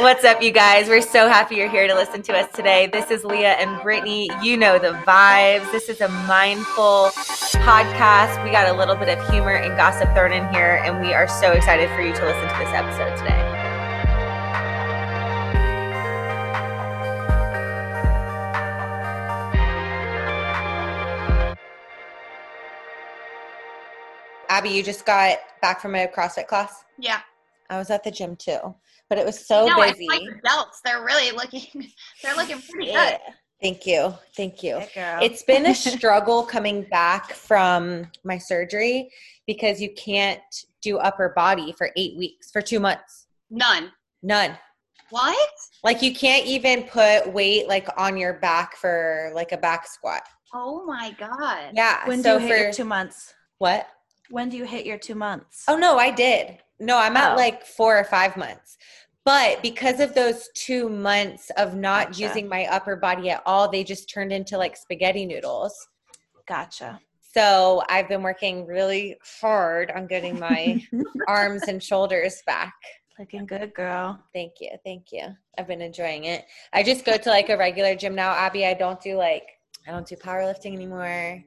What's up, you guys? We're so happy you're here to listen to us today. This is Leah and Brittany. You know the vibes. This is a mindful podcast. We got a little bit of humor and gossip thrown in here, and we are so excited for you to listen to this episode today. Abby, you just got back from a CrossFit class? Yeah. I was at the gym too, but it was so no, busy. I like the belts. They're really looking. They're looking pretty Yeah. good. Thank you. Thank you. girl. It's been a struggle coming back from my surgery because you can't do upper body for eight weeks, for two months. None. None. What? Like you can't even put weight like on your back for like a back squat. Oh my god. Yeah. when so do you for hit your two months? what? When do you hit your two months? Oh no, I did. No, I'm at Oh. like four or five months. But because of those two months of not Gotcha. using my upper body at all, they just turned into like spaghetti noodles. Gotcha. So I've been working really hard on getting my arms and shoulders back. Looking good, girl. Thank you. Thank you. I've been enjoying it. I just go to like a regular gym now, Abby. I don't do like I don't do powerlifting anymore.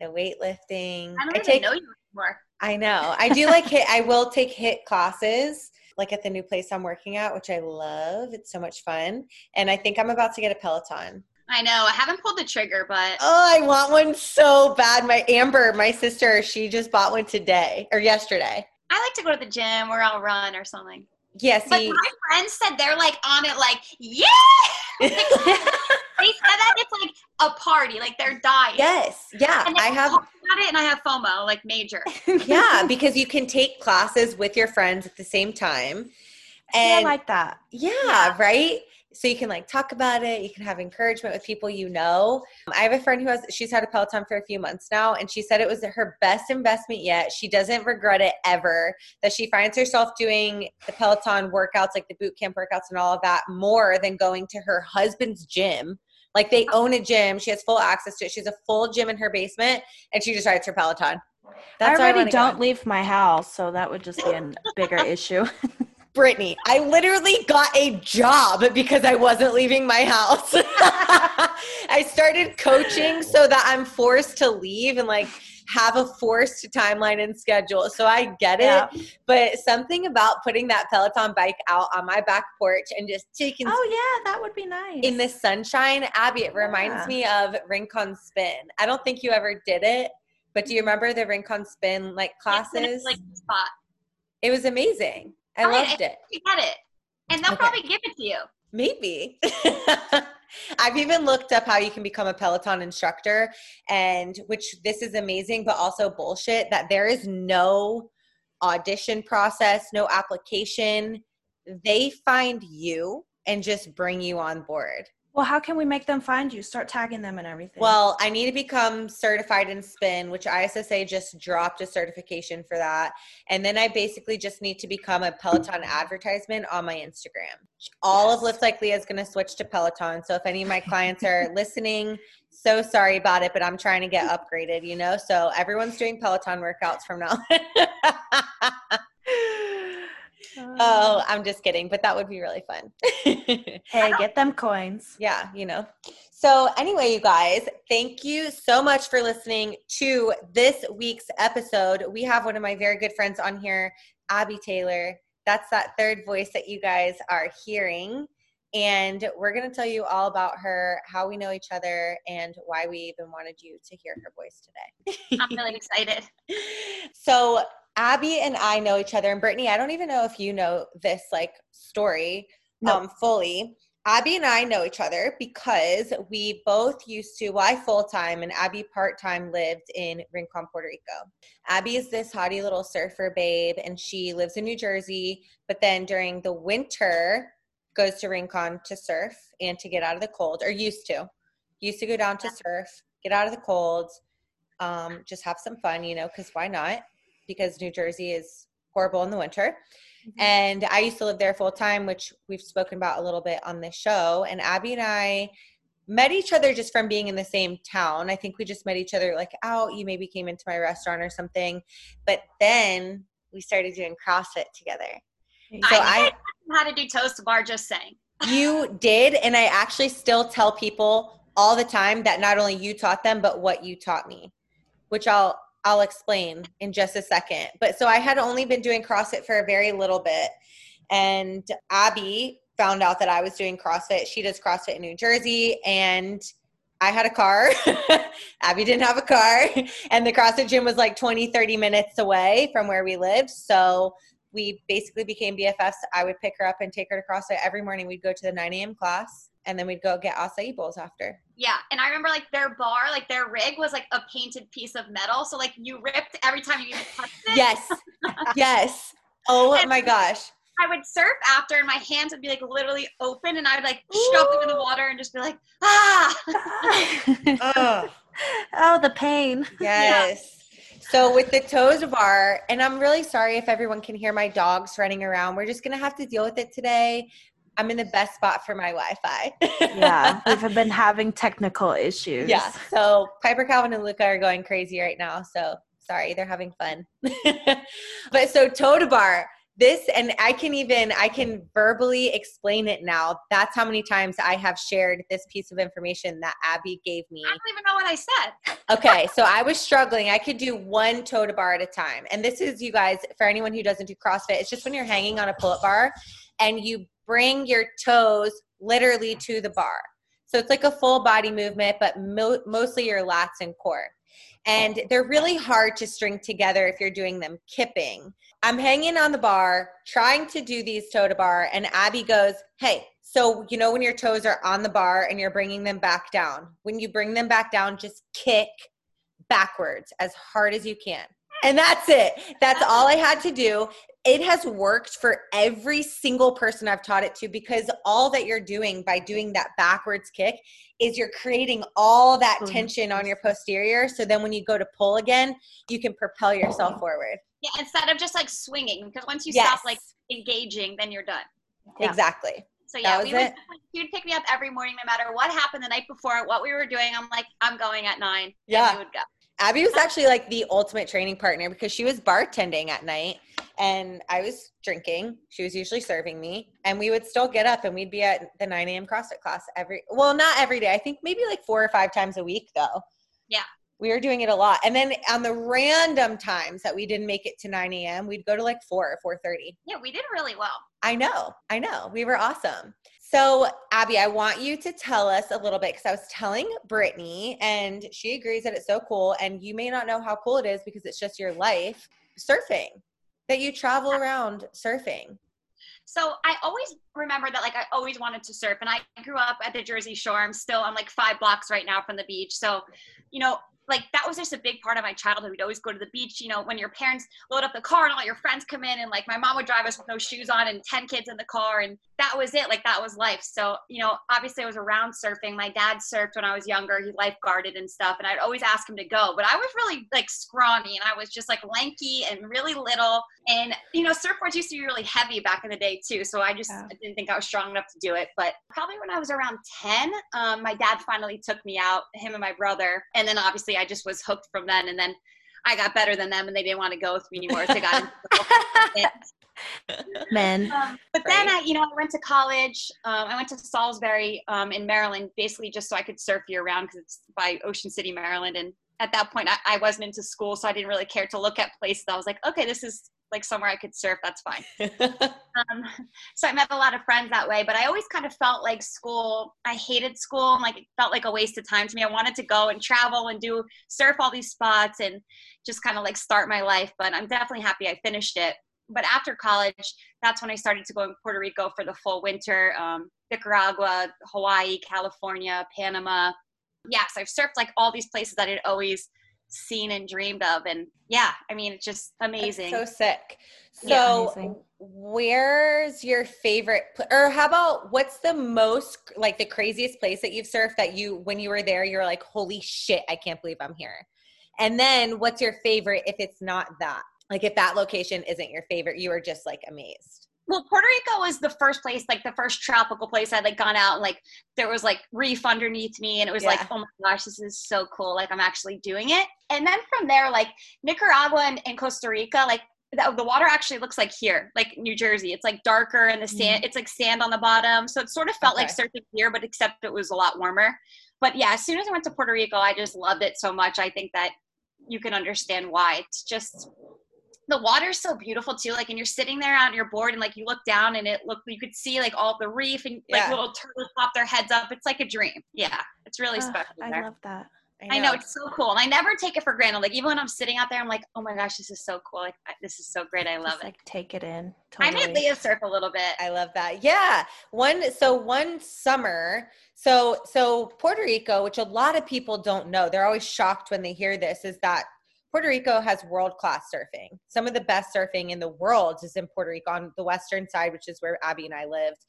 No weightlifting. I don't even take know you anymore. I know. I do like HIIT I will take HIIT classes like at the new place I'm working at, which I love. It's so much fun. And I think I'm about to get a Peloton. I know. I haven't pulled the trigger, but Oh, I want one so bad. My Amber, my sister, she just bought one today or yesterday. I like to go to the gym or I'll run or something. Yeah, But see, my friends said they're like on it, like yeah. They said that it's like a party, like they're dying. yes, yeah, I have, about it, and I have FOMO, like major. yeah, because you can take classes with your friends at the same time, and I like that. yeah, Yeah. right. So you can like talk about it. You can have encouragement with people you know. I have a friend who has she's had a Peloton for a few months now, and she said it was her best investment yet. She doesn't regret it ever. That she finds herself doing the Peloton workouts, like the boot camp workouts and all of that, more than going to her husband's gym. Like they own a gym, she has full access to it. She has a full gym in her basement, and she just rides her Peloton. I where already wanna don't leave my house, so that would just be a bigger issue. Brittany, I literally got a job because I wasn't leaving my house. I started coaching so that I'm forced to leave and like have a forced timeline and schedule. So I get it. Yeah. But something about putting that Peloton bike out on my back porch and just taking oh yeah, that would be nice. in the sunshine, Abby, it reminds Yeah. me of Rincon Spin. I don't think you ever did it, but do you remember the Rincon Spin like classes? like spot. it was amazing. I oh, Right, loved it. You get it, and they'll Okay. probably give it to you. Maybe. I've even looked up how you can become a Peloton instructor, and which this is amazing, but also bullshit that there is no audition process, no application. They find you and just bring you on board. Well, how can we make them find you? Start tagging them and everything. Well, I need to become certified in spin, which ISSA just dropped a certification for that. And then I basically just need to become a Peloton advertisement on my Instagram. All of Yes. Lift Like Leah is going to switch to Peloton. So if any of my clients are listening, so sorry about it, but I'm trying to get upgraded, you know? So everyone's doing Peloton workouts from now. oh, uh. I'm just kidding, but that would be really fun. hey, get them coins. yeah, you know. So, anyway, you guys, thank you so much for listening to this week's episode. We have one of my very good friends on here, Abby Taylor. That's that third voice that you guys are hearing. And we're going to tell you all about her, how we know each other, and why we even wanted you to hear her voice today. I'm really excited. So Abby and I know each other, and Brittany, I don't even know if you know this like story No. um fully. Abby and I know each other because we both used to, well, I full time and Abby part time lived in Rincon, Puerto Rico. Abby is this haughty little surfer babe, and she lives in New Jersey. But then during the winter, goes to Rincon to surf and to get out of the cold, or used to, used to go down to surf, get out of the cold, um, just have some fun, you know, because why not? Because New Jersey is horrible in the winter. Mm-hmm. And I used to live there full time, which we've spoken about a little bit on this show. And Abby and I met each other just from being in the same town. I think we just met each other like out. You maybe came into my restaurant or something. But then we started doing CrossFit together. So I, how to do toes to bar. Just saying. You did, and I actually still tell people all the time that not only you taught them, but what you taught me, which I'll I'll explain in just a second. But so I had only been doing CrossFit for a very little bit, and Abby found out that I was doing CrossFit. She does CrossFit in New Jersey, and I had a car. Abby didn't have a car. And the CrossFit gym was like 20, 30 minutes away from where we lived. So we basically became BFFs. I would pick her up and take her to CrossFit every morning. We'd go to the 9 a.m. class and then we'd go get acai bowls after. Yeah, and I remember like their bar, like their rig was like a painted piece of metal, so like you ripped every time you even touched it. Yes, yes. Oh And- my gosh. I would surf after, and my hands would be like literally open, and I would like shove them in the water and just be like, ah. Oh, oh, the pain. yes. So with the toes bar, and I'm really sorry if everyone can hear my dogs running around. We're just gonna have to deal with it today. I'm in the best spot for my Wi-Fi. Yeah, we've been having technical issues. Yeah. So Piper, Calvin, and Luca are going crazy right now. So sorry, they're having fun. but so toe to bar, this, and I can even I can verbally explain it now. That's how many times I have shared this piece of information that Abby gave me. I don't even know what I said. Okay, so I was struggling. I could do one toe to bar at a time. And this is, you guys, for anyone who doesn't do CrossFit, it's just when you're hanging on a pull up bar and you bring your toes literally to the bar. So it's like a full body movement, but mo- mostly your lats and core. And they're really hard to string together if you're doing them kipping. I'm hanging on the bar, trying to do these toe to bar, and Abby goes, Hey, so you know when your toes are on the bar and you're bringing them back down, when you bring them back down, just kick backwards as hard as you can. And that's it. That's all I had to do. It has worked for every single person I've taught it to because all that you're doing by doing that backwards kick is you're creating all that Mhm. tension on your posterior. So then when you go to pull again, you can propel yourself forward. Yeah, instead of just like swinging, because once you Yes. stop like engaging, then you're done. Yeah. Exactly. So yeah, we would it. he would pick me up every morning, no matter what happened the night before, what we were doing. I'm like, I'm going at nine. Yeah. and we would go. Abby was actually like the ultimate training partner because she was bartending at night and I was drinking. She was usually serving me, and we would still get up and we'd be at the 9 a.m. CrossFit class every well, not every day. I think maybe like four or five times a week though. Yeah. We were doing it a lot. And then on the random times that we didn't make it to 9 a.m., we'd go to like 4 or 4:30. Yeah, we did really well. I know, I know. We were awesome. So, Abby, I want you to tell us a little bit because I was telling Brittany, and she agrees that it's so cool. And you may not know how cool it is because it's just your life surfing, that you travel around surfing. So I always remember that like I always wanted to surf and I grew up at the Jersey Shore. I'm still I'm like five blocks right now from the beach. So, you know, like that was just a big part of my childhood. We'd always go to the beach, you know, when your parents load up the car and all your friends come in and like my mom would drive us with no shoes on and 10 kids in the car and that was it. Like that was life. So, you know, obviously I was around surfing. My dad surfed when I was younger. He lifeguarded and stuff and I'd always ask him to go, but I was really like scrawny and I was just like lanky and really little and you know, surfboards used to be really heavy back in the day too. So I just Yeah. I didn't think I was strong enough to do it. But probably when I was around 10, um, my dad finally took me out, him and my brother. And then obviously I just was hooked from then. And then I got better than them and they didn't want to go with me anymore. So I got into the whole thing. Men. Um, but then Right. I, you know, I went to college. Um, I went to Salisbury um, in Maryland, basically just so I could surf year round because it's by Ocean City, Maryland. And at that point, I, I wasn't into school, so I didn't really care to look at places. I was like, okay, this is like somewhere I could surf. That's fine. Um, so I met a lot of friends that way. But I always kind of felt like school. I hated school, and like it felt like a waste of time to me. I wanted to go and travel and do surf all these spots and just kind of like start my life. But I'm definitely happy I finished it but after college, that's when I started to go in Puerto Rico for the full winter. Um, Nicaragua, Hawaii, California, Panama. Yes, I've surfed like all these places that I'd always seen and dreamed of, and yeah, I mean it's just That's amazing. so sick. So, Amazing. where's your favorite, or how about what's the most, like the craziest place that you've surfed that you, when you were there, you're like, holy shit, I can't believe I'm here. And then what's your favorite if it's not that? Like if that location isn't your favorite, you are just like amazed. Well, Puerto Rico was the first place, like the first tropical place I'd like gone out and like there was like reef underneath me and it was like, oh my gosh, this is so cool. Like I'm actually doing it. And then from there, like Nicaragua and, and Costa Rica, like the, the water actually looks like here, like New Jersey. It's like darker and the mm-hmm. sand, it's like sand on the bottom. So it sort of felt like surfing here, but except it was a lot warmer. But yeah, as soon as I went to Puerto Rico, I just loved it so much. I think that you can understand why. It's just the water's so beautiful too. Like, and you're sitting there on your board, and like you look down, and it look you could see like all the reef and like Yeah. little turtles pop their heads up. It's like a dream. Yeah, it's really Ugh, special I there. love that. I know it's so cool, and I never take it for granted. Like even when I'm sitting out there, I'm like, oh my gosh, this is so cool. Like I- this is so great. I love Just, it. like take it in. I made Leah surf a little bit. I love that. Yeah. One so one summer, so so Puerto Rico, which a lot of people don't know, they're always shocked when they hear this, is that Puerto Rico has world-class surfing. Some of the best surfing in the world is in Puerto Rico on the western side, which is where Abby and I lived.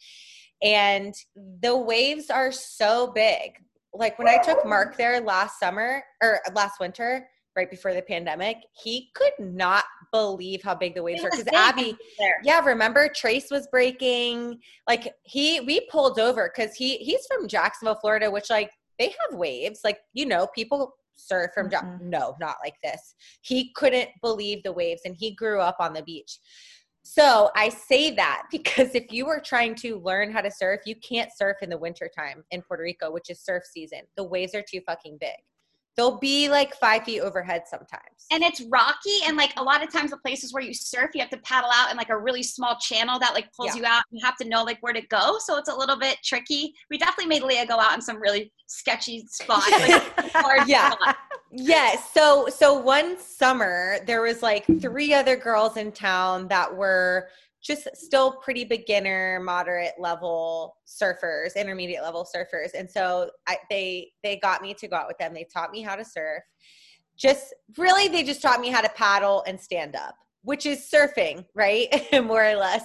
And the waves are so big. Like when I took Mark there last summer or last winter, right before the pandemic, he could not believe how big the waves are because Abby yeah, remember Trace was breaking. Like he we pulled over because he he's from Jacksonville, Florida, which like they have waves. Like, you know, people surf from Mhm. no, not like this. He couldn't believe the waves and he grew up on the beach. So I say that because if you are trying to learn how to surf, you can't surf in the wintertime in Puerto Rico, which is surf season. The waves are too fucking big. They'll be like five feet overhead sometimes. And it's rocky, and like a lot of times the places where you surf, you have to paddle out in like a really small channel that like pulls Yeah. you out. You have to know like where to go, so it's a little bit tricky. We definitely made Leah go out in some really sketchy spots. Like, Yeah. spots. Yes. So so one summer there was like three other girls in town that were just still pretty beginner, moderate level surfers, intermediate level surfers, and so I, they they got me to go out with them. They taught me how to surf. Just really, they just taught me how to paddle and stand up, which is surfing, right? More or less.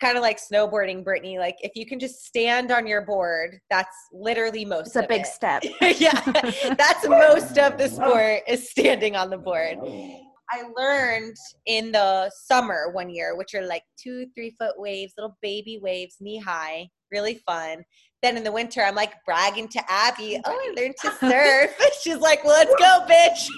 Kind of like snowboarding, Brittany. Like if you can just stand on your board, that's literally most. It's a big it step. yeah, that's most of the sport is standing on the board. I learned in the summer one year, which are like two, three foot waves, little baby waves, knee high, really fun. Then in the winter, I'm like bragging to Abby, oh, oh I learned to surf. She's like, well, let's go, bitch.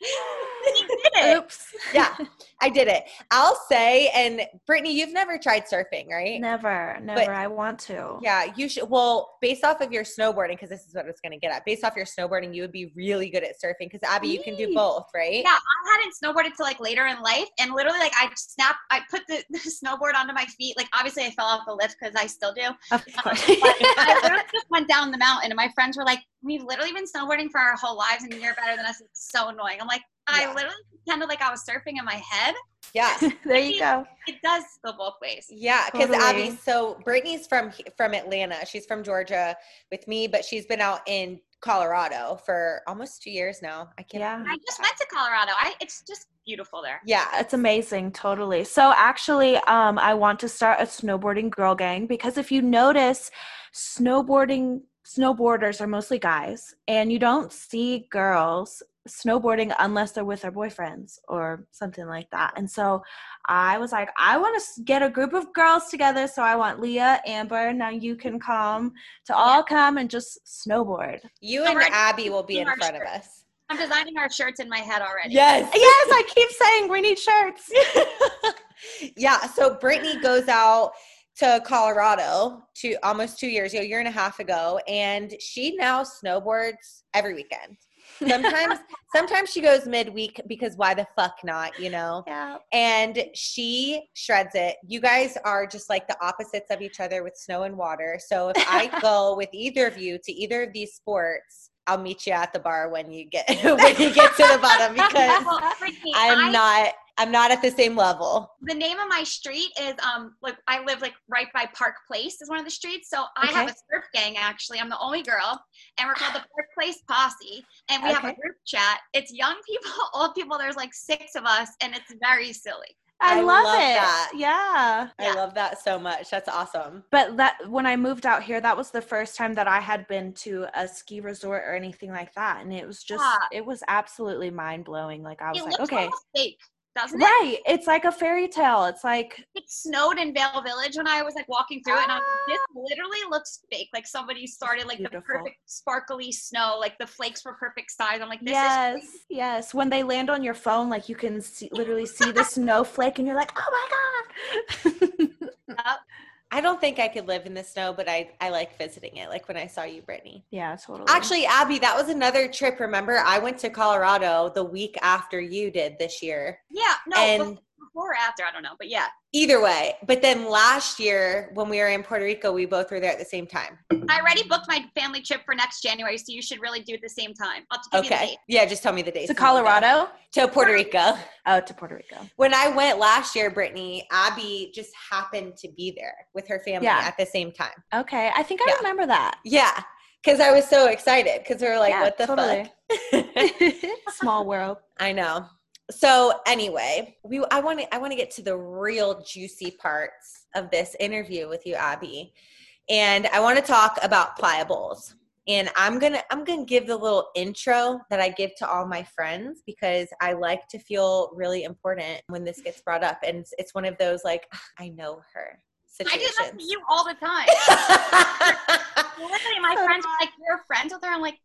You did it. Oops. yeah, I did it. I'll say, and Brittany, you've never tried surfing, right? Never, never. I want to. Yeah, you should. Well, based off of your snowboarding, because this is what I was going to get at. Based off your snowboarding, you would be really good at surfing. Because Abby, you can do both, right? Yeah, I hadn't snowboarded till like later in life, and literally like I snapped, I put the, the snowboard onto my feet. Like obviously I fell off the lift because I still do. Of um, course. But I literally just went down the mountain, and my friends were like, "We've literally been snowboarding for our whole lives, and you're better than us." It's so annoying. I'm like, I Yeah. literally pretended like I was surfing in my head. Yeah, there you go. It does go both ways. yeah. Because Abby, so Brittany's from from Atlanta. She's from Georgia with me, but she's been out in Colorado for almost two years now. I can't. Yeah. I just went to Colorado. I it's just beautiful there. Yeah, It's amazing, totally. So actually, um, I want to start a snowboarding girl gang because if you notice, snowboarding snowboarders are mostly guys, and you don't see girls snowboarding unless they're with their boyfriends or something like that. And so I was like, I want to get a group of girls together. So I want Leah, Amber, now you can come to all come and just snowboard. you So and Abby will be in our front of us. I'm designing our shirts in my head already. Yes. Yes, I keep saying we need shirts. yeah. So Brittany goes out to Colorado to almost two years ago, year and a half ago, and she now snowboards every weekend. Sometimes, sometimes she goes midweek because why the fuck not, you know? Yeah. And she shreds it. You guys are just like the opposites of each other with snow and water. So if I go with either of you to either of these sports, I'll meet you at the bar when you get when you get to the bottom because Well, I'm I- not I'm not at the same level. the name of my street is um like I live like right by Park Place is one of the streets. So I have a surf gang actually. I'm the only girl, and we're called the Park Place Posse. And we have a group chat. It's young people, old people. There's like six of us, and it's very silly. I, I love, love it. that. Yeah. I Yeah. love that so much. That's awesome. But that when I moved out here, that was the first time that I had been to a ski resort or anything like that, and it was just Yeah. it was absolutely mind blowing. Like I was It like, okay, fake. Doesn't it? Right. It's like a fairy tale. It's like It snowed in Vail Village when I was like walking through it, and I'm like, this Ah. literally looks fake. Like somebody started like the perfect sparkly snow, like the flakes were perfect size. I'm like, this yes, is yes. When they land on your phone, like you can see, literally see the snowflake, and you're like, oh my god. Yep. I don't think I could live in the snow, but I, I like visiting it, like when I saw you, Brittany. yeah, totally. Actually, Abby, that was another trip. Remember, I went to Colorado the week after you did this year. Yeah, no, And- bef- before or after, I don't know, but yeah. Either way. But then last year, when we were in Puerto Rico, we both were there at the same time. I already booked my family trip for next January, so you should really do it the same time. I'll have to you the Okay. date. Yeah, just tell me the dates. to and. Colorado. To Puerto Rico. Oh, to Puerto Rico. When I went last year, Brittany, Abby just happened to be there with her family Yeah. at the same time. Okay, I think I Yeah. remember that. Yeah. Because I was so excited because we were like, Yeah, what the totally. fuck? Small world. I know. So anyway, we I want to I want to get to the real juicy parts of this interview with you, Abby. And I want to talk about Playa Bowls. And I'm gonna I'm gonna give the little intro that I give to all my friends because I like to feel really important when this gets brought up. And it's, it's one of those like I know her Situations. I do that to you all the time. Literally, my So friends are like, "You're friends with her." I'm like,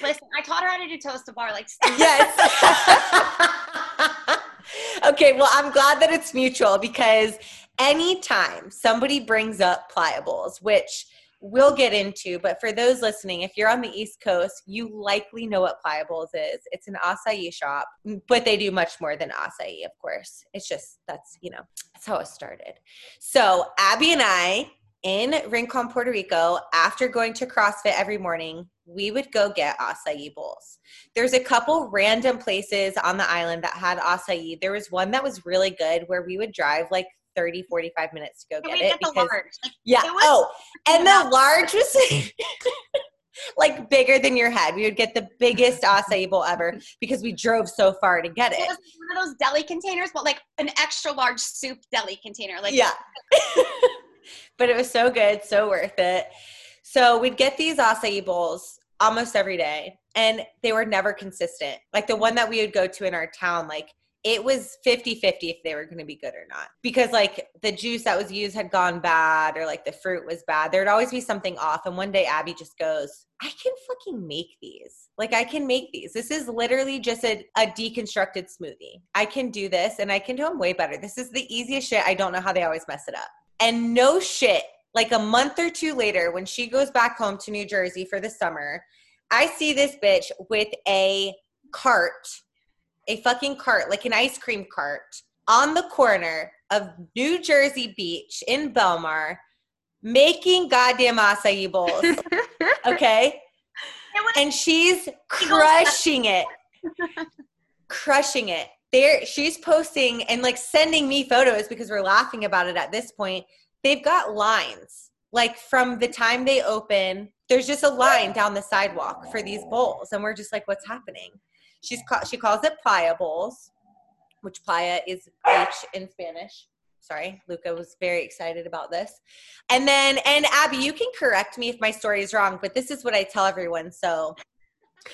"Listen, I taught her how to do toast to bar." Like, yes. okay, well, I'm glad that it's mutual because anytime somebody brings up Playa Bowls, which we'll get into, but for those listening, if you're on the East Coast, you likely know what Playa Bowls is. It's an acai shop, but they do much more than acai, of course. It's just that's, you know, that's how it started. So, Abby and I in Rincon, Puerto Rico, after going to CrossFit every morning, we would go get acai bowls. There's a couple random places on the island that had acai. There was one that was really good where we would drive like 30, 45 minutes to go can get it. get because-? Like, yeah. It was- oh, and the large was like bigger than your head. We would get the biggest acai bowl ever because we drove so far to get it it. was one of those deli containers, but like an extra large soup deli container. Like, yeah. but it was so good, so worth it. So we'd get these acai bowls almost every day, and they were never consistent. Like the one that we would go to in our town, like it was 50 50 if they were going to be good or not. Because like the juice that was used had gone bad, or like the fruit was bad. There'd always be something off. And one day Abby just goes, I can fucking make these. Like I can make these. This is literally just a, a deconstructed smoothie. I can do this and I can do them way better. This is the easiest shit. I don't know how they always mess it up. And no shit, like a month or two later, when she goes back home to New Jersey for the summer, I see this bitch with a cart, a fucking cart, like an ice cream cart, on the corner of New Jersey Beach in Belmar, making goddamn acai bowls. Okay. And she's crushing it. crushing it. There she's posting and like sending me photos because we're laughing about it at this point. They've got lines. Like from the time they open, there's just a line down the sidewalk for these bowls and we're just like what's happening? She's she calls it playa bowls, which playa is beach in Spanish. Sorry, Luca was very excited about this. And then, and Abby, you can correct me if my story is wrong, but this is what I tell everyone. So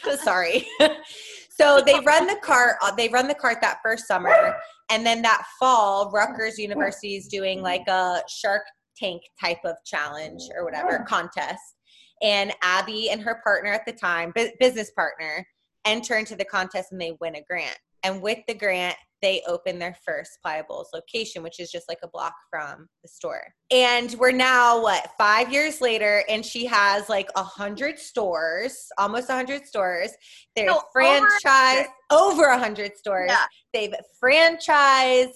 sorry. so they run the cart, uh, they run the cart that first summer. And then that fall, Rutgers University is doing like a shark tank type of challenge or whatever contest. And Abby and her partner at the time, business partner, enter into the contest and they win a grant. And with the grant, they open their first Playa Bowls location, which is just like a block from the store. And we're now what five years later, and she has like a hundred stores, almost a hundred stores. They're No, franchised over a hundred stores. Yeah. They've franchised.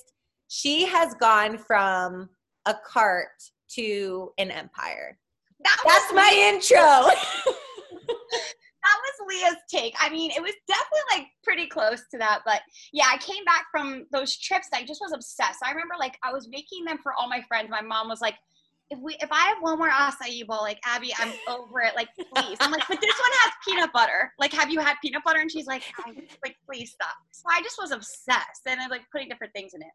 She has gone from a cart to an empire. that That's my intro. that was Leah's take. I mean, it was definitely like pretty close to that, but yeah, I came back from those trips. I just was obsessed. I remember like I was making them for all my friends. My mom was like, "If we, if I have one more acai bowl, like Abby, I'm over it. Like, please." I'm like, "But this one has peanut butter. Like, have you had peanut butter?" And she's like, "Like, please stop." So I just was obsessed, and I was like putting different things in it.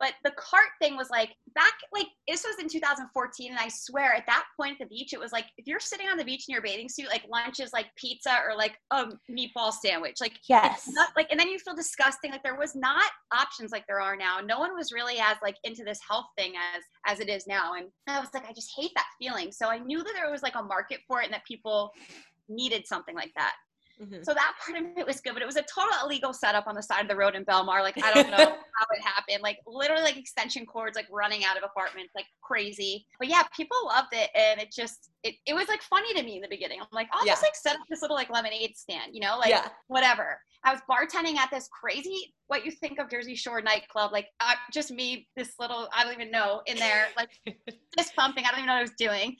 But the cart thing was like back, like this was in 2014, and I swear at that point at the beach, it was like if you're sitting on the beach in your bathing suit, like lunch is like pizza or like a meatball sandwich, like Yes. not, like, and then you feel disgusting. Like there was not options like there are now. No one was really as like into this health thing as as it is now, and I was like, I just hate that feeling. So I knew that there was like a market for it, and that people needed something like that. Mhm. So that part of it was good, but it was a total illegal setup on the side of the road in Belmar. Like I don't know how it happened. Like literally like extension cords like running out of apartments, like crazy. But yeah, people loved it and it just it, it was like funny to me in the beginning. I'm like, I'll just like set up this little like lemonade stand, you know, like Yeah. whatever. I was bartending at this crazy what you think of Jersey Shore nightclub, like uh, just me, this little I don't even know in there, like just pumping. I don't even know what I was doing.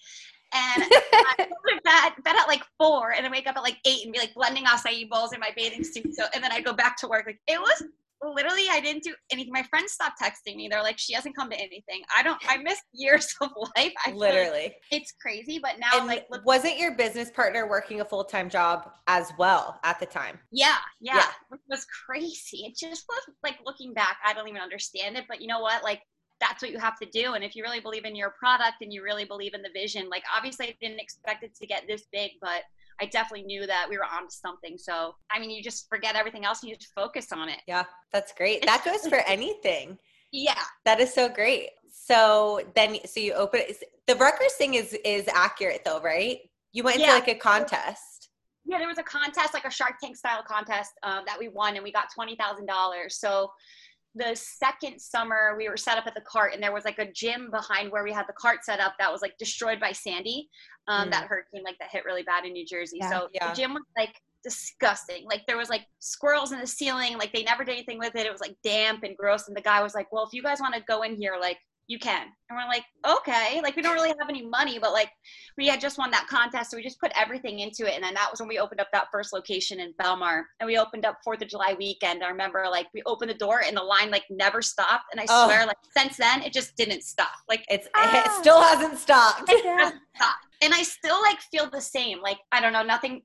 And I go to bed, bed at like four, and then wake up at like eight and be like blending acai bowls in my bathing suit. So, and then I go back to work. Like it was literally, I didn't do anything. My friends stopped texting me. They're like, she hasn't come to anything. I don't. I missed years of life. I feel like Literally. it's crazy. But now, And like, look, wasn't your business partner working a full time job as well at the time? yeah, yeah, Yeah. it was crazy. It just was like looking back, I don't even understand it. But you know what? Like. That's what you have to do. And if you really believe in your product and you really believe in the vision, like obviously I didn't expect it to get this big, but I definitely knew that we were onto something. So, I mean, you just forget everything else and you just focus on it. Yeah, that's great. That goes for anything. Yeah. That is so great. So then, so you open the Rutgers thing is is accurate though, right? You went into Yeah. like a contest. Yeah, there was a contest, like a Shark Tank style contest um, that we won, and we got $20,000. So, the second summer we were set up at the cart and there was like a gym behind where we had the cart set up that was like destroyed by sandy um, Mm. that hurricane like that hit really bad in new jersey Yeah. so Yeah. the gym was like disgusting like there was like squirrels in the ceiling like they never did anything with it it was like damp and gross and the guy was like well if you guys want to go in here like you can. And we're like okay. Like we don't really have any money but like we had just won that contest so we just put everything into it and then that was when we opened up that first location in belmar. And we opened up fourth of july weekend. I remember like we opened the door and the line like never stopped and i Oh. swear like since then it just didn't stop. Like It's it Ah. still hasn't stopped. it hasn't stopped. and i still like feel the same. Like i don't know nothing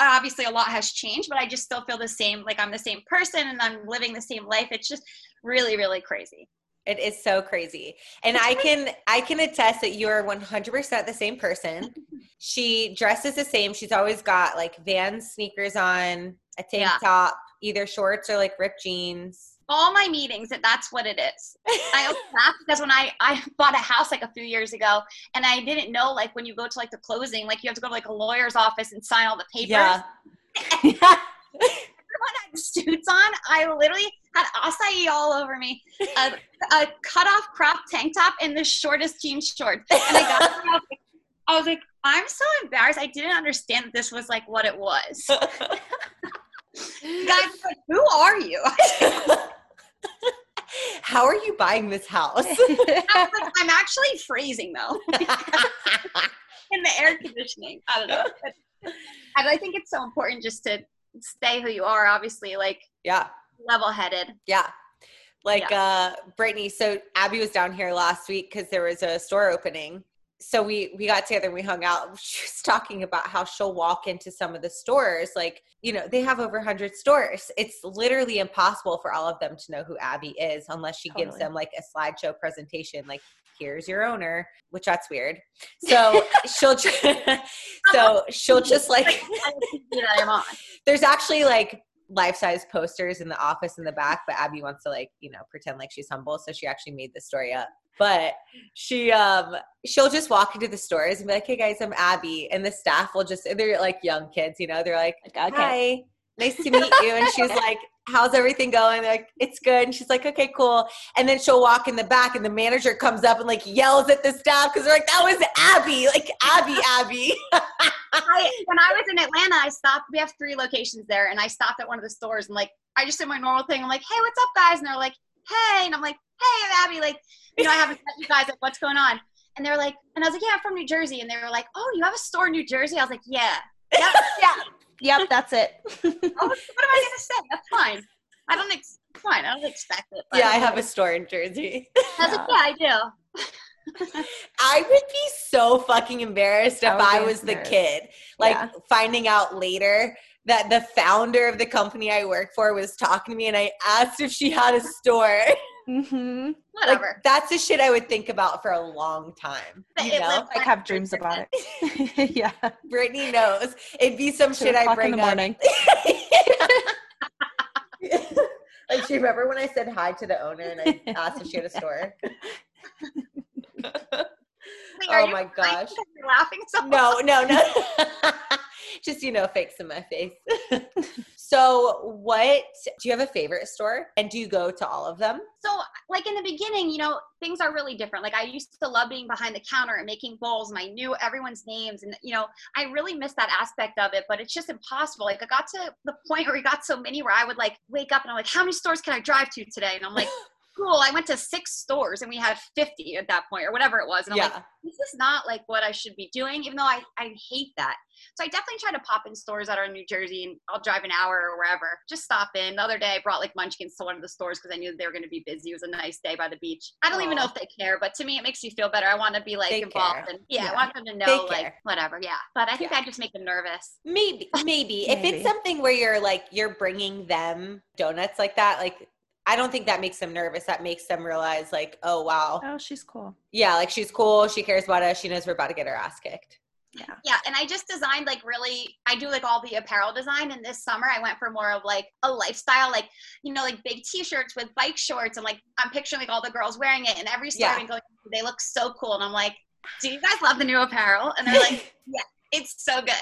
obviously a lot has changed but i just still feel the same. Like i'm the same person and i'm living the same life. It's just really really crazy It is so crazy. And I can I can attest that you are 100% the same person. She dresses the same. She's always got like Vans sneakers on, a tank Yeah. top, either shorts or like ripped jeans. all my meetings that that's what it is i always laugh because when i i bought a house like a few years ago and i didn't know like when you go to like the closing like you have to go to like a lawyer's office and sign all the papers Yeah. everyone had suits on. I literally had acai all over me, a, a cut off crop tank top, and the shortest jean shorts. And I got I was like, I was like, I'm so embarrassed. I didn't understand that this was like what it was. The guy was like, Who are you? How are you buying this house? I like, I'm actually freezing though in the air conditioning. I don't know. But, and I think it's so important just to stay who you are. Obviously, like yeah. level headed. Yeah. Like uh Brittany, so Abby was down here last week because there was a store opening. So we we got together and we hung out. She was talking about how she'll walk into some of the stores, like, you know, they have over 100 stores. It's literally impossible for all of them to know who Abby is unless she gives them like a slideshow presentation, like, here's your owner, which that's weird. So she'll, so she'll just like, I don't think that I'm on. there's actually like life size posters in the office in the back, but Abby wants to like, you know, pretend like she's humble. So she actually made the story up. But she um she'll just walk into the stores and be like, Hey guys, I'm Abby. And the staff will just they're like young kids, you know, they're like, Like, okay. Hi, nice to meet you. And she's like, How's everything going? They're like, it's good. And she's like, okay, cool. And then she'll walk in the back and the manager comes up and like yells at the staff because they're like, that was Abby, like Abby, Abby. I, when I was in Atlanta, I stopped. We have three locations there, and I stopped at one of the stores and like I just did my normal thing. I'm like, "Hey, what's up, guys?" And they're like, "Hey," and I'm like, "Hey, I'm Abby." Like, you know, I haven't met you guys. Like, what's going on? And they're like, and I was like, "Yeah, I'm from New Jersey." And they were like, "Oh, you have a store in New Jersey?" I was like, "Yeah." Yep, yeah. Yep, that's it. What am I gonna say? That's fine. I don't. Ex- fine. I don't expect it. yeah, I have a store in Jersey. I was like, yeah, I do. I would be so fucking embarrassed if I I, was the kid. Like Yeah. finding out later that the founder of the company I work for was talking to me and I asked if she had a store. Mm-hmm. Whatever. Like that's the shit I would think about for a long time. But You know, lived Like have dreams about it. yeah. Brittany knows it'd be some Two shit I o'clock bring in the up. morning. like, she remember when I said hi to the owner and I asked if she had a store? Wait, oh my gosh. You're laughing so No, no, no. Just, you know, fakes in my face. so, what do you have a favorite store? And do you go to all of them? So, like in the beginning, you know, things are really different. Like I used to love being behind the counter and making bowls, and I knew everyone's names, and you know, I really miss that aspect of it. But it's just impossible. Like I got to the point where we got so many where I would like wake up and I'm like, how many stores can I drive to today? And I'm like, cool. I went to six stores and we had 50 at that point or whatever it was. And I'm like, yeah. this is not like what I should be doing, even though I, I hate that. So I definitely try to pop in stores that are in New Jersey and I'll drive an hour or wherever. Just stop in. The other day I brought like munchkins to one of the stores because I knew they were going to be busy. It was a nice day by the beach. I don't even know if they care, but to me it makes you feel better. I want to be like They involved care. and yeah, Yeah. I want them to They know care. like whatever. Yeah. But I think Yeah. I just make them nervous. Maybe, maybe. If it's something where you're like, you're bringing them donuts like that, like, I don't think that makes them nervous. That makes them realize, like, oh, wow. Oh, she's cool. Yeah, like she's cool. She cares about us. She knows we're about to get her ass kicked. Yeah. Yeah, and I just designed like really. I do like all the apparel design, and this summer I went for more of like a lifestyle, like you know, like big T-shirts with bike shorts, and like I'm picturing like all the girls wearing it, and every store Yeah. I've been going, they look so cool, and I'm like, do you guys love the new apparel? And they're like, yeah, it's so good.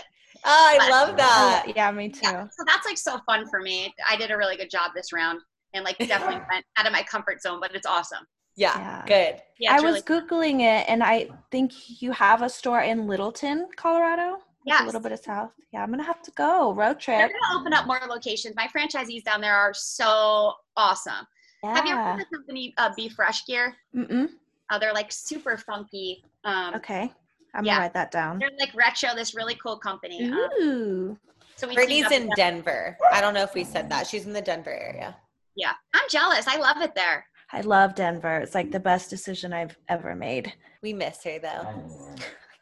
Oh, I But- love that. Yeah, me too. Yeah, so that's like so fun for me. I did a really good job this round, and like definitely went out of my comfort zone, but it's awesome. Yeah, Yeah. good. Yeah, I it's was really- googling it, and I think you have a store in Littleton, Colorado. like a little bit of south. Yeah, I'm gonna have to go road trip. They're trip. gonna open up more locations. My franchisees down there are so awesome. Yeah. Have you ever heard of the company uh, Be Fresh Gear? Mm-mm. Uh, they're like super funky. Um, Okay, I'm Yeah. gonna write that down. They're like retro, this really cool company. Um, Ooh. so we Brittany's in. Denver. I don't know if we said that. She's in the Denver area. Yeah, I'm jealous. I love it there. I love Denver. It's like the best decision I've ever made. We miss her though.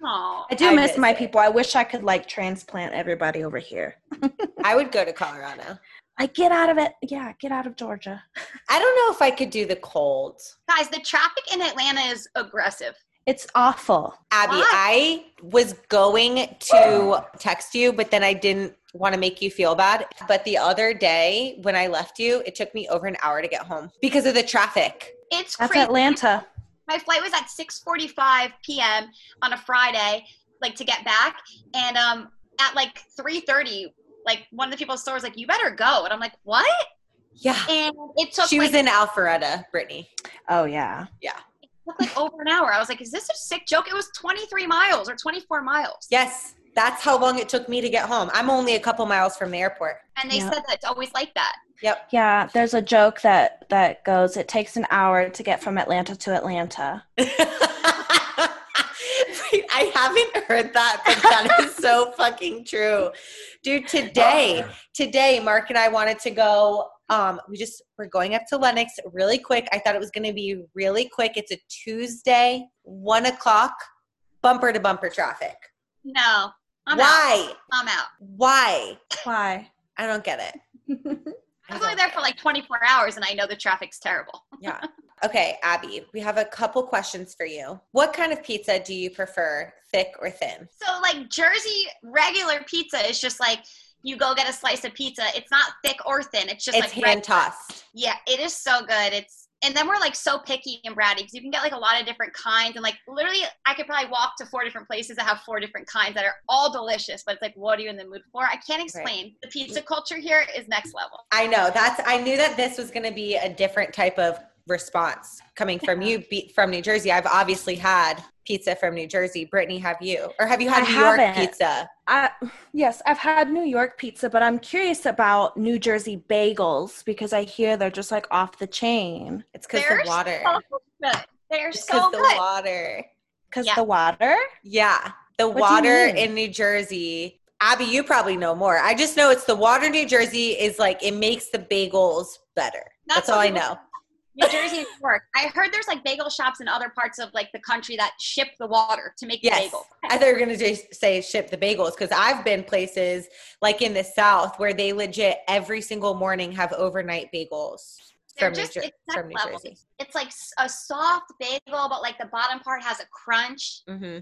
Oh, I do I miss miss my it. people. I wish I could like transplant everybody over here. I would go to Colorado. Like get out of it. Yeah, get out of Georgia. I don't know if I could do the cold. guys, the traffic in Atlanta is aggressive. It's awful. Abby, Why? I was going to text you, but then I didn't want to make you feel bad. But the other day when I left you, it took me over an hour to get home because of the traffic. It's That's crazy. Atlanta. My flight was at 6:45 p.m. on a Friday, like to get back, and um, at like 3:30, like one of the people at the store was like, "You better go," and I'm like, "What?" Yeah. And it took She like, was in Alpharetta, Brittany. Oh yeah. yeah. Took like over an hour. I was like, "Is this a sick joke?" It was 23 miles or 24 miles. Yes, that's how long it took me to get home. I'm only a couple miles from the airport. And they Yeah. said that it's always like that. Yep. Yeah, there's a joke that that goes it takes an hour to get from Atlanta to Atlanta. I haven't heard that, but that is so fucking true. Dude, today, oh, today, Mark and I wanted to go. Um, we just we're going up to Lenox really quick. I thought it was gonna be really quick. It's a Tuesday, one o'clock, bumper to bumper traffic. No, I'm out. Why? I'm out. Why? Why? I don't get it. I was only there for like 24 hours, and I know the traffic's terrible. Yeah. Okay, Abby, we have a couple questions for you. What kind of pizza do you prefer, thick or thin? So like Jersey regular pizza is just like you go get a slice of pizza. It's not thick or thin. It's just It's like hand tossed. Yeah, it is so good. It's and then we're like so picky and bratty because you can get like a lot of different kinds and like literally I could probably walk to four different places that have four different kinds that are all delicious. But it's like, what are you in the mood for? I can't explain. The pizza culture here is next level. I know. That's I knew that this was going to be a different type of response coming from you be, from New Jersey. I've obviously had pizza from New Jersey. Brittany, have you? Or have you had I New York haven't. pizza? I, yes, I've had New York pizza, but I'm curious about New Jersey bagels because I hear they're just like off the chain. It's because They're the water. So good. They're It's so because good. the water. Because Yeah. the water? Yeah. The do you water in New Jersey. Abby, you probably know more. I just know it's the water in New Jersey is like it makes the bagels better. That's, That's all I people know. New Jersey and New York. I heard there's like bagel shops in other parts of like the country that ship the water to make Yes. the bagel. I thought you were going to just say ship the bagels because I've been places like in the South where they legit every single morning have overnight bagels. They're from New, Jer- it's from New level. Jersey. It's, it's like a soft bagel, but like the bottom part has a crunch. Mm-hmm.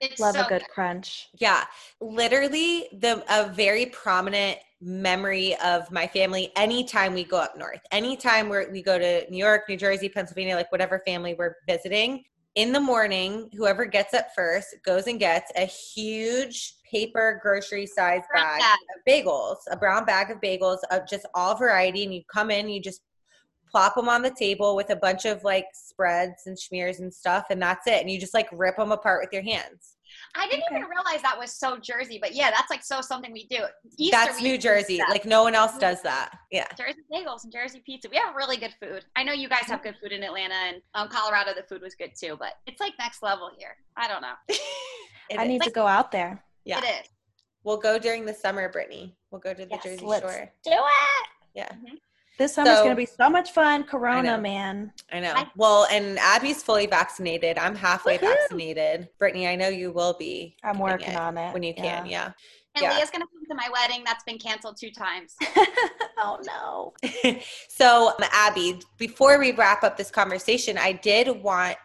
It's Love so a good crunch. Yeah, literally the a very prominent memory of my family anytime we go up north. Anytime we we go to New York, New Jersey, Pennsylvania, like whatever family we're visiting, in the morning, whoever gets up first goes and gets a huge paper grocery size bag bag. of bagels, a brown bag of bagels of just all variety and you come in, you just plop them on the table with a bunch of like spreads and schmears and stuff and that's it and you just like rip them apart with your hands. I didn't Okay. even realize that was so Jersey, but yeah, that's like so something we do. Easter That's we New used to do Jersey. that. Like no one else does that. Yeah. Jersey bagels and Jersey pizza. We have really good food. I know you guys have good food in Atlanta and um, Colorado. The food was good too, but it's like next level here. I don't know. I is. need to go out there. Yeah. It is. We'll go during the summer, Brittany. We'll go to the Yes, Jersey let's Shore. Do it. Yeah, This summer's So- gonna be so much fun. know. Corona, man. I know. Well, and Abby's fully vaccinated. I'm halfway Woohoo! vaccinated. Brittany, I know you will be. I'm working it on it when you can. Yeah. And Yeah. Leah's gonna come to my wedding. That's been canceled two times. oh no. so, um, Abby, before we wrap up this conversation, I did want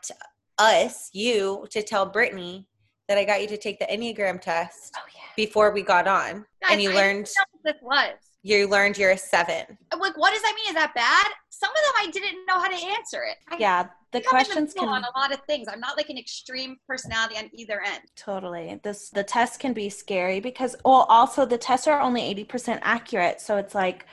us, you, to tell Brittany that I got you to take the Enneagram test Oh yeah. before we got on, Guys, and you I learned didn't know what this was. You learned you're a seven. Like, what does that mean? Is that bad? Some of them I didn't know how to answer it. I, Yeah, the questions can on a lot of things. I'm not like an extreme personality on either end. Totally. This the test can be scary because well also the tests are only 80% accurate. So it's like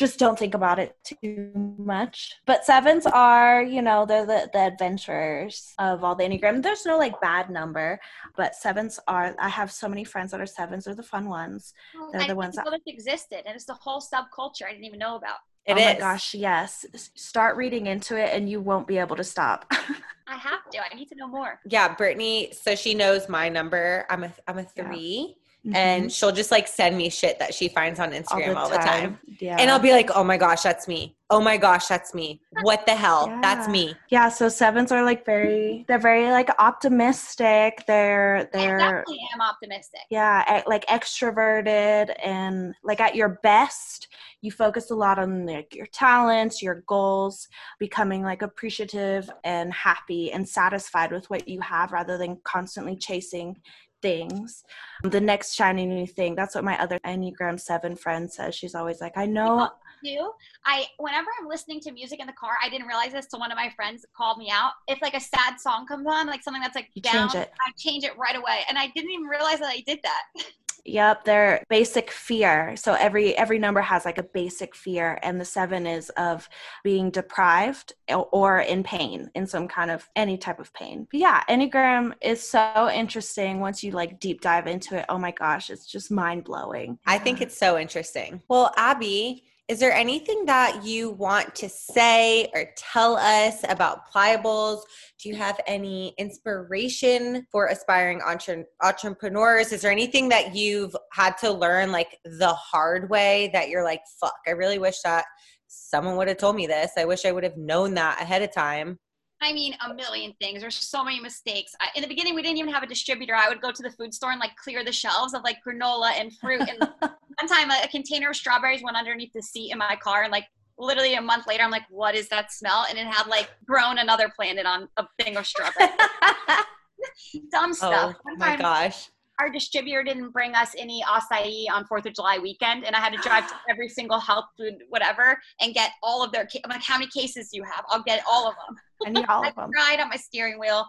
just don't think about it too much. But sevens are, you know, they're the, the adventurers of all the Enneagram. There's no like bad number, but sevens are I have so many friends that are sevens, they're the fun ones. They're I the ones that- existed, and it's the whole subculture I didn't even know about. It oh is. my gosh, yes. Start reading into it and you won't be able to stop. I have to. I need to know more. Yeah, Brittany. So she knows my number. I'm a I'm a Yeah. Three, Mhm. and she'll just like send me shit that she finds on Instagram all the time. Yeah. And I'll be like, oh my gosh, that's me. Oh my gosh, that's me. What the hell? That's me. Yeah, so sevens are like very they're very like optimistic. They're they're definitely am optimistic. yeah, like extroverted and like at your best, you focus a lot on like your talents, your goals, becoming like appreciative and happy and satisfied with what you have rather than constantly chasing things. The next shiny new thing. That's what my other Enneagram 7 friend says. She's always like, "I know do. I whenever I'm listening to music in the car, I didn't realize this till one of my friends called me out. If like a sad song comes on, like something that's like down, change. I change it right away. And I didn't even realize that I did that. Yep, their basic fear. So every every number has like a basic fear, and the seven is of being deprived or in pain, in some kind of any type of pain. But yeah, Enneagram is so interesting once you like deep dive into it. Oh my gosh, it's just mind blowing. I think it's so interesting. Well, Abby, is there anything that you want to say or tell us about Playa Bowls? Do you have any inspiration for aspiring entre- entrepreneurs? Is there anything that you've had to learn like the hard way that you're like, fuck, I really wish that someone would have told me this. I wish I would have known that ahead of time. I mean, a million things. There's so many mistakes. I, in the beginning, we didn't even have a distributor. I would go to the food store and like clear the shelves of like granola and fruit. And one time, a, a container of strawberries went underneath the seat in my car, and like literally a month later, I'm like, "What is that smell?" And it had like grown another planet on a thing of strawberries. Dumb Oh stuff. One my gosh. Our distributor didn't bring us any acai on Fourth of July weekend, and I had to drive to every single health food whatever and get all of their. Ca- I'm like, "How many cases do you have?" I'll get all of them. I need all I of them. cried on my steering wheel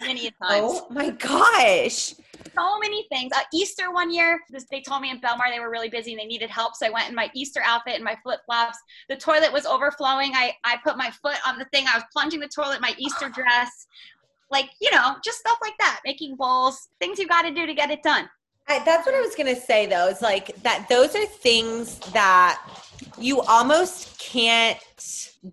many times. Oh my gosh. So many things. Uh, Easter one year, this, they told me in Belmar they were really busy and they needed help. So I went in my Easter outfit and my flip flops. The toilet was overflowing. I, I put my foot on the thing. I was plunging the toilet my Easter dress. Like, you know, just stuff like that. Making bowls, things you got to do to get it done. I, that's what I was gonna say though. Is like that. Those are things that you almost can't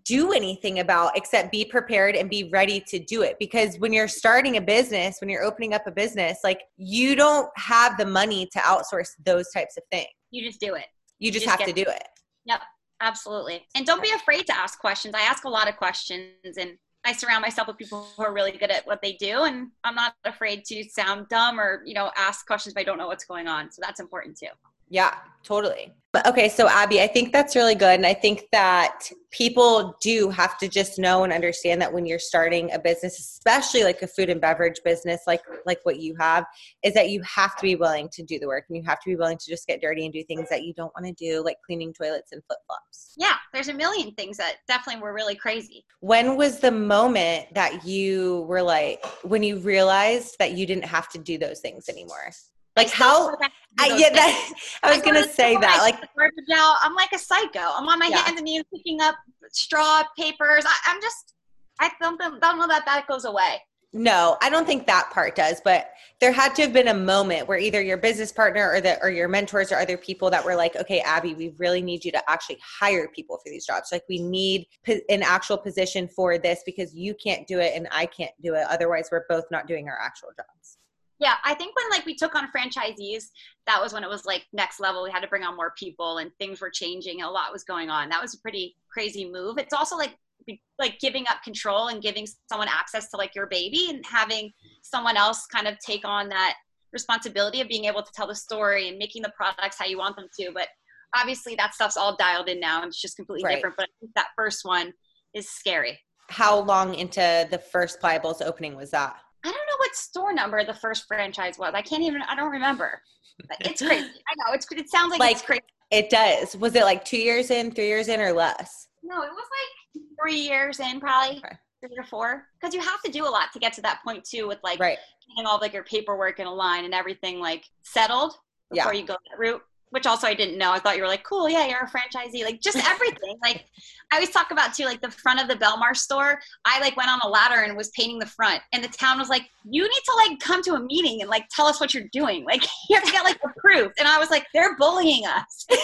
do anything about except be prepared and be ready to do it. Because when you're starting a business, when you're opening up a business, like you don't have the money to outsource those types of things. You just do it. You just just have to do it. Yep. Absolutely. And don't be afraid to ask questions. I ask a lot of questions and I surround myself with people who are really good at what they do. And I'm not afraid to sound dumb or, you know, ask questions if I don't know what's going on. So that's important too. Yeah, totally. But okay, so Abby, I think that's really good. And I think that people do have to just know and understand that when you're starting a business, especially like a food and beverage business like like what you have, is that you have to be willing to do the work and you have to be willing to just get dirty and do things that you don't want to do, like cleaning toilets and flip flops. Yeah, there's a million things that definitely were really crazy. When was the moment that you were like when you realized that you didn't have to do those things anymore? Like how? I, yeah, that, I was I gonna say that. Like garbage out. I'm like a psycho. I'm on my yeah. hands and knees picking up straw papers. I, am just. I don't, don't know that that goes away. No, I don't think that part does. But there had to have been a moment where either your business partner or the or your mentors or other people that were like, okay, Abby, we really need you to actually hire people for these jobs. Like we need an actual position for this because you can't do it and I can't do it. Otherwise, we're both not doing our actual jobs. Yeah, I think when like we took on franchisees, that was when it was like next level. We had to bring on more people and things were changing. a lot was going on. That was a pretty crazy move. It's also like like giving up control and giving someone access to like your baby and having someone else kind of take on that responsibility of being able to tell the story and making the products how you want them to. But obviously that stuff's all dialed in now and it's just completely right. different. But I think that first one is scary. How long into the first Playa Bowls opening was that? I don't know what store number the first franchise was. I can't even. I don't remember. It's crazy. I know. It's. It sounds like, like it's crazy. It does. Was it like two years in, three years in, or less? No, it was like three years in, probably okay. three or four. Because you have to do a lot to get to that point too, with like right. getting all like your paperwork in a line and everything like settled before yeah. you go that route which also I didn't know. I thought you were like, cool, yeah, you're a franchisee. Like just everything. like I always talk about too, like the front of the Belmar store. I like went on a ladder and was painting the front, and the town was like, you need to like come to a meeting and like tell us what you're doing. Like you have to get like approved. And I was like, they're bullying us.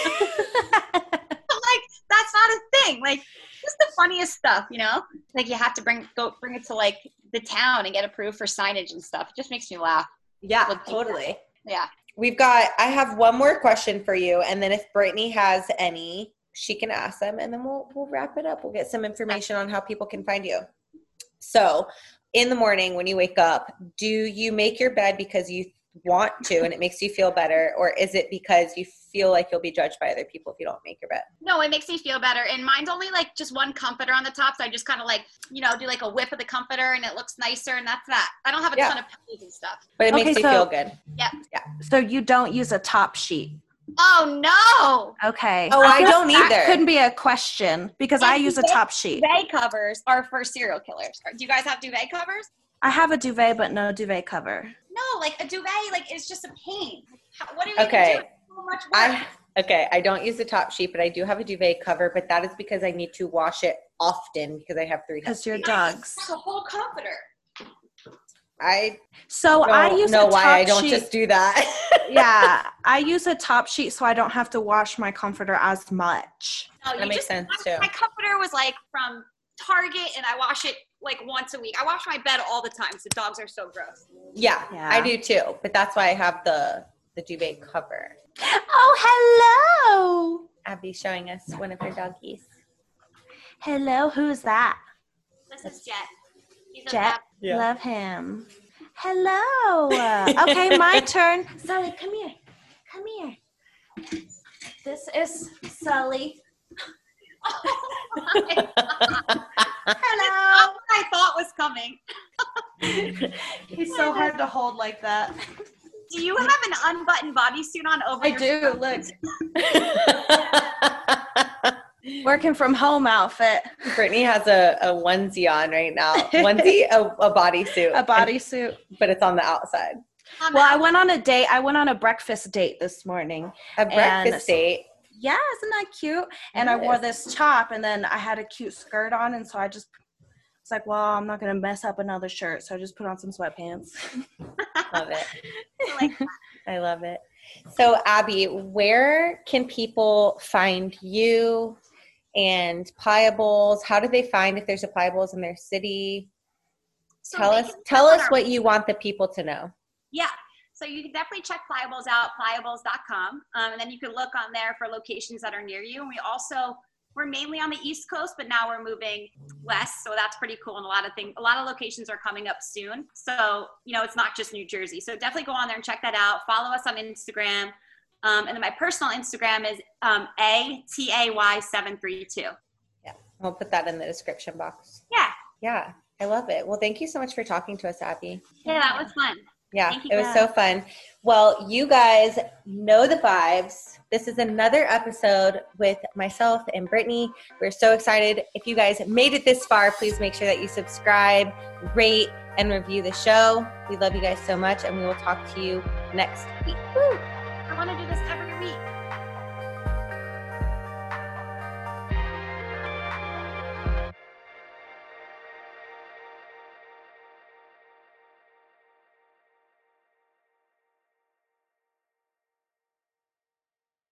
Like, that's not a thing. Like just the funniest stuff, you know? Like you have to bring go bring it to like the town and get approved for signage and stuff. It just makes me laugh. Yeah, totally. Yeah we've got i have one more question for you and then if brittany has any she can ask them and then we'll we'll wrap it up. We'll get some information on how people can find you. So in the morning when you wake up do you make your bed because you want to and it makes you feel better or is it because you feel like you'll be judged by other people if you don't make your bed no it makes me feel better and mine's only like just one comforter on the top so i just kind of like you know do like a whip of the comforter and it looks nicer and that's that i don't have a yeah. ton of pillows and stuff but it okay, makes so, you feel good yeah yeah so you don't use a top sheet Oh no. Okay. Oh, I don't either. That couldn't be a question because and I use duvet, a top sheet. Duvet covers are for serial killers. Do you guys have duvet covers? I have a duvet, but no duvet cover. No, like a duvet, like is just a pain. what do you okay. So much work. I okay. I don't use the top sheet, but I do have a duvet cover. But that is because I need to wash it often because I have three. Because your dogs. That's a whole comforter. I so I use know why I don't sheet. just do that. yeah, I use a top sheet so I don't have to wash my comforter as much. No, that makes just, sense my, too. My comforter was like from Target, and I wash it like once a week. I wash my bed all the time because the dogs are so gross. Yeah, yeah, I do too. But that's why I have the the duvet cover. Oh, hello! Abby showing us one of her doggies. Hello, who's that? This is Jet. He's Jet, yeah. love him. Hello. okay, my turn. Sully, come here. Come here. This is Sully. Oh Hello. I thought was coming. He's so hard to hold like that. Do you have an unbuttoned bodysuit on over? Here? I do. Look. Working from home outfit. Brittany has a, a onesie on right now. Onesie, a, a bodysuit. A bodysuit. But it's on the outside. well, I went on a date. I went on a breakfast date this morning. A breakfast date yeah, isn't that cute? And I wore this top and then I had a cute skirt on. And so I just was like, well, I'm not going to mess up another shirt. So I just put on some sweatpants. love it. I, like I love it. So, Abby, where can people find you and Playa Bowls? How do they find if there's a Playa Bowls in their city? So tell us tell us what you want the people to know. Yeah. So you can definitely check Playa Bowls out, playabowls.com. Um, and then you can look on there for locations that are near you. And we also, we're mainly on the East Coast, but now we're moving west. So that's pretty cool. And a lot of things, a lot of locations are coming up soon. So, you know, it's not just New Jersey. So definitely go on there and check that out. Follow us on Instagram. Um, and then my personal Instagram is um, ATAY732. Yeah, I'll put that in the description box. Yeah. Yeah, I love it. Well, thank you so much for talking to us, Abby. Yeah, that was fun. Yeah, you, it was so fun. Well, you guys know the vibes. This is another episode with myself and Brittany. We're so excited. If you guys made it this far, please make sure that you subscribe, rate, and review the show. We love you guys so much, and we will talk to you next week. I